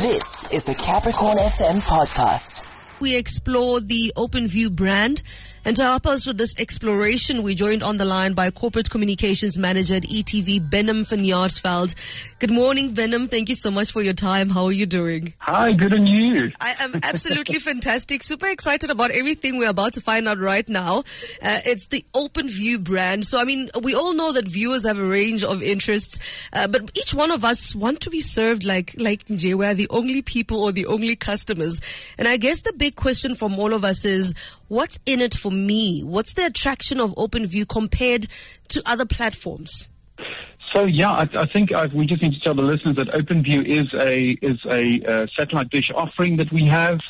This is the Capricorn FM podcast. We explore the OpenView brand. And to help us with this exploration, we joined on the line by Corporate Communications Manager at ETV, Bennum van Jaarsveld. Good morning, Bennum. Thank you so much for your time. How are you doing? Hi, good on you. I am absolutely fantastic. Super excited about everything we're about to find out right now. Uh, it's the Open View brand. So, I mean, we all know that viewers have a range of interests, uh, but each one of us want to be served like, like Nje, we're the only people or the only customers. And I guess the big question from all of us is, what's in it for me? What's the attraction of OpenView compared to other platforms? So yeah, I, I think I, we just need to tell the listeners that OpenView is a is a uh, satellite dish offering that we have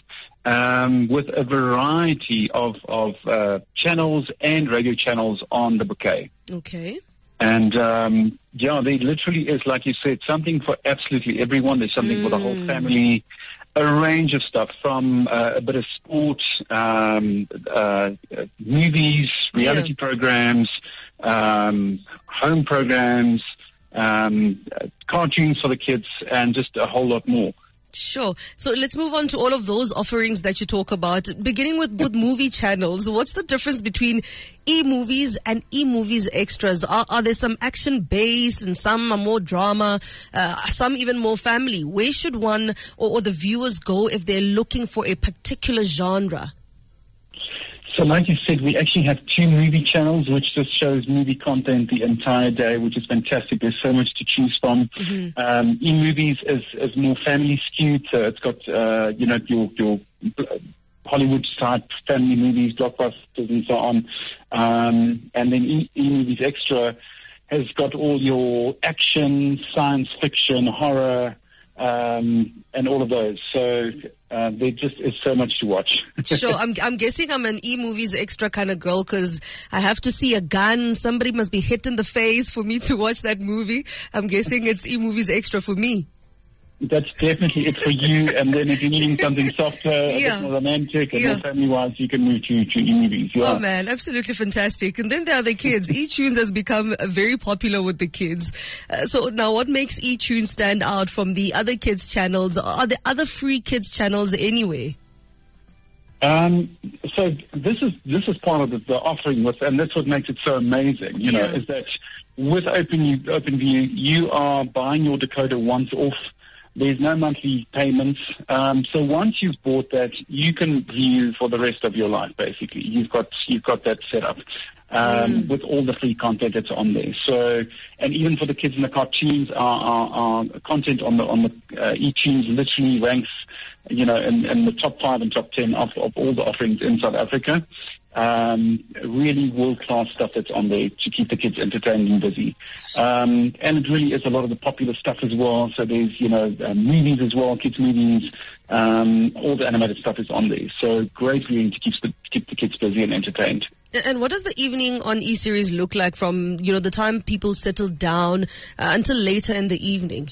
um, with a variety of of uh, channels and radio channels on the bouquet. Okay. And um, yeah, there literally is, like you said, something for absolutely everyone. There's something mm. for the whole Mm. family. A range of stuff from uh, a bit of sport, um, uh, movies, reality programs, um, home programs, um, uh, cartoons for the kids, and just a whole lot more. Sure. So let's move on to all of those offerings that you talk about. Beginning with, with movie channels, what's the difference between e-movies and e-movies extras? Are, are there some action based and some are more drama, uh, some even more family? Where should one or, or the viewers go if they're looking for a particular genre? So, like you said, we actually have two movie channels, which just shows movie content the entire day, which is fantastic. There's so much to choose from. Um, e-movies is, is more family skewed, so it's got uh, you know your your Hollywood type family movies, blockbusters, and so on. Um, and then e- e-movies extra has got all your action, science fiction, horror, um, and all of those. So uh, there just is so much to watch. Sure. I'm, I'm guessing I'm an e-movies extra kind of girl because I have to see a gun. Somebody must be hit in the face for me to watch that movie. I'm guessing it's e-movies extra for me. That's definitely it for you. And then if you're needing something softer, a bit more romantic, and Yeah. more family-wise, you can move to, to e-movies. Yeah. Oh man, absolutely fantastic. And then there are the kids. eToonz has become very popular with the kids. Uh, so now what makes eToonz stand out from the other kids channels? Are there other free kids channels anyway? Um, so this is this is part of the, the offering with, and that's what makes it so amazing. You know, is that with Open OpenView, you are buying your decoder once off. There's no monthly payments. Um, so once you've bought that, you can view for the rest of your life. Basically, you've got you've got that set up. Um, with all the free content that's on there. So, and even for the kids in the cartoons, our, our, our content on the on the uh, eToonz literally ranks, you know, in, in the top five and top ten of, of all the offerings in South Africa. Um, really world class stuff that's on there to keep the kids entertained and busy. Um, and it really is a lot of the popular stuff as well. So there's, you know, uh, movies as well, kids movies, um, all the animated stuff is on there. So great viewing to keep the, keep the kids busy and entertained. And what does the evening on e-series look like from, you know, the time people settle down uh, until later in the evening?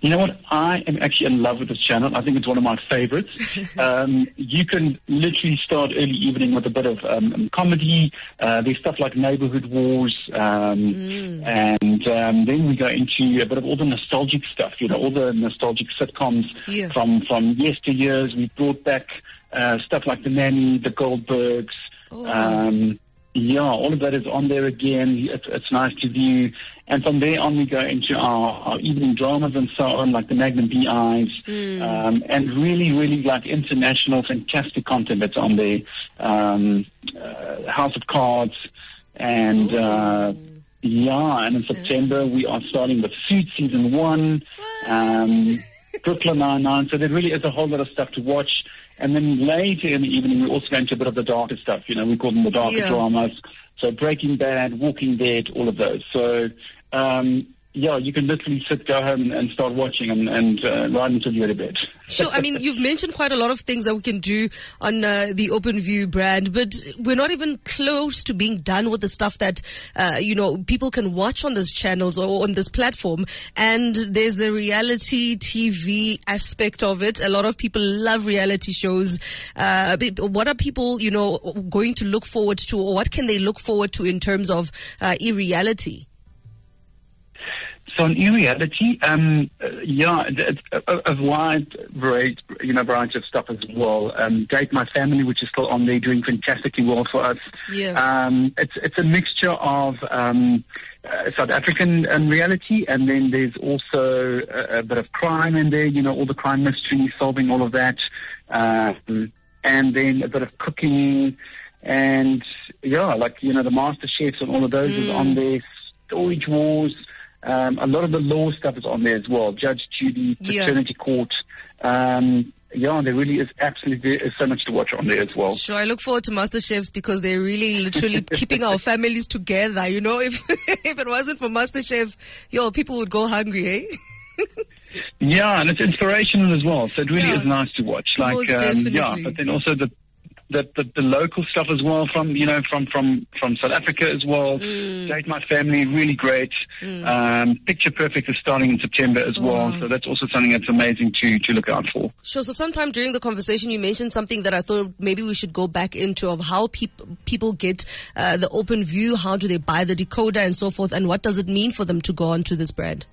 You know what? I am actually in love with this channel. I think it's one of my favorites. um, you can literally start early evening with a bit of um, comedy. Uh, there's stuff like Neighborhood Wars. Um, And um, then we go into a bit of all the nostalgic stuff, you know, all the nostalgic sitcoms Yeah. from, from yesteryears. We brought back uh, stuff like The Nanny, The Goldbergs. Oh. Um, yeah, all of that is on there again. It's, it's nice to view. And from there on, we go into our, our evening dramas and so on, like the Magnum P.I.s, um, and really, really like international, fantastic content that's on there. Um, uh, House of Cards, and uh, yeah, and in September we are starting with Suits season one, um, Brooklyn Nine Nine. So there really is a whole lot of stuff to watch. And then later in the evening, we also go into a bit of the darker stuff. You know, we call them the darker Yeah. dramas. So Breaking Bad, Walking Dead, all of those. So um, yeah, you can literally sit, go home, and, start watching, and, and uh, right until you're to bed. Sure. I mean, you've mentioned quite a lot of things that we can do on uh, the OpenView brand, but we're not even close to being done with the stuff that, uh, you know, people can watch on these channels or on this platform. And there's the reality TV aspect of it. A lot of people love reality shows. Uh, what are people, you know, going to look forward to or what can they look forward to in terms of uh, e-reality? So in reality, um, uh, yeah, it's a, a wide variety, you know, variety of stuff as well. Um, Date My Family, which is still on there, doing fantastically well for us. Yeah. Um, it's it's a mixture of um, uh, South African um, reality, and then there's also a, a bit of crime in there. You know, all the crime mystery, solving all of that, um, and then a bit of cooking, and yeah, like you know, the Master Chefs and all of those is on there. Storage Wars. Um, a lot of the law stuff is on there as well. Judge Judy, Yeah. paternity court. Um, yeah, there really is absolutely is so much to watch on there as well. Sure, I look forward to Master Chefs because they're really literally keeping our families together. You know, if if it wasn't for Master Chef, yo, people would go hungry, eh? Yeah, and it's inspirational as well. So it really Yeah. is nice to watch. Like, um, yeah, but then also the, the the the local stuff as well from you know from from from South Africa as well. Mm. Date my family, really great. Um, Picture Perfect is starting in September as well, so that's also something that's amazing to to look out for. Sure. So sometime during the conversation, you mentioned something that I thought maybe we should go back into of how peop- people get uh, the open view, how do they buy the decoder and so forth, and what does it mean for them to go on to this brand?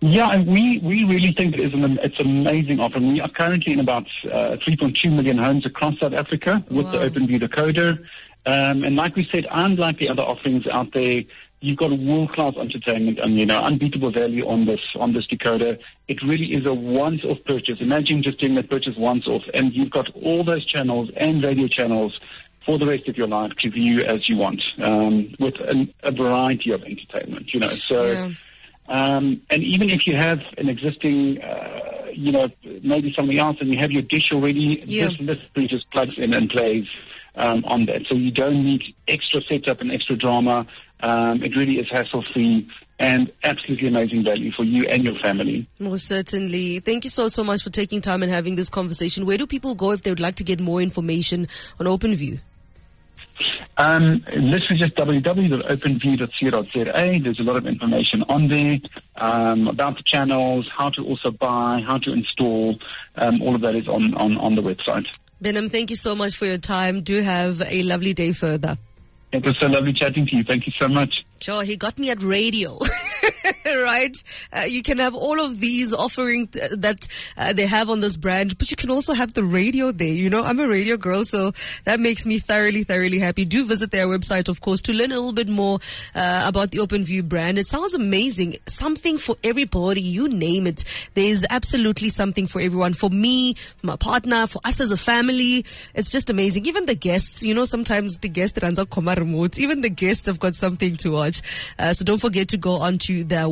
Yeah, and we, we really think it is an it's an amazing offer. We are currently in about uh, 3.2 million homes across South Africa with the OpenView decoder. Um, and like we said, unlike the other offerings out there, you've got world-class entertainment and you know unbeatable value on this on this decoder. It really is a once-off purchase. Imagine just doing that purchase once off, and you've got all those channels and radio channels for the rest of your life to view as you want, um, with an, a variety of entertainment. You know, so. Yeah. Um, and even if you have an existing, uh, you know, maybe something else, and you have your dish already, Yeah. this literally just plugs in and plays um, on that. So you don't need extra setup and extra drama. Um, it really is hassle-free and absolutely amazing value for you and your family. Most certainly. Thank you so, so much for taking time and having this conversation. Where do people go if they would like to get more information on OpenView? Um, literally just www.openview.co.za. There's a lot of information on there um, about the channels, how to also buy, how to install. Um, all of that is on, on, on the website. Bennum, thank you so much for your time. Do have a lovely day further. It was so lovely chatting to you. Thank you so much. Sure, he got me at radio. right? Uh, you can have all of these offerings th- that uh, they have on this brand, but you can also have the radio there. You know, I'm a radio girl, so that makes me thoroughly, thoroughly happy. Do visit their website, of course, to learn a little bit more uh, about the OpenView brand. It sounds amazing. Something for everybody. You name it. There's absolutely something for everyone. For me, for my partner, for us as a family. It's just amazing. Even the guests, you know, sometimes the guest runs out remote. Even the guests have got something to watch. Uh, so don't forget to go onto their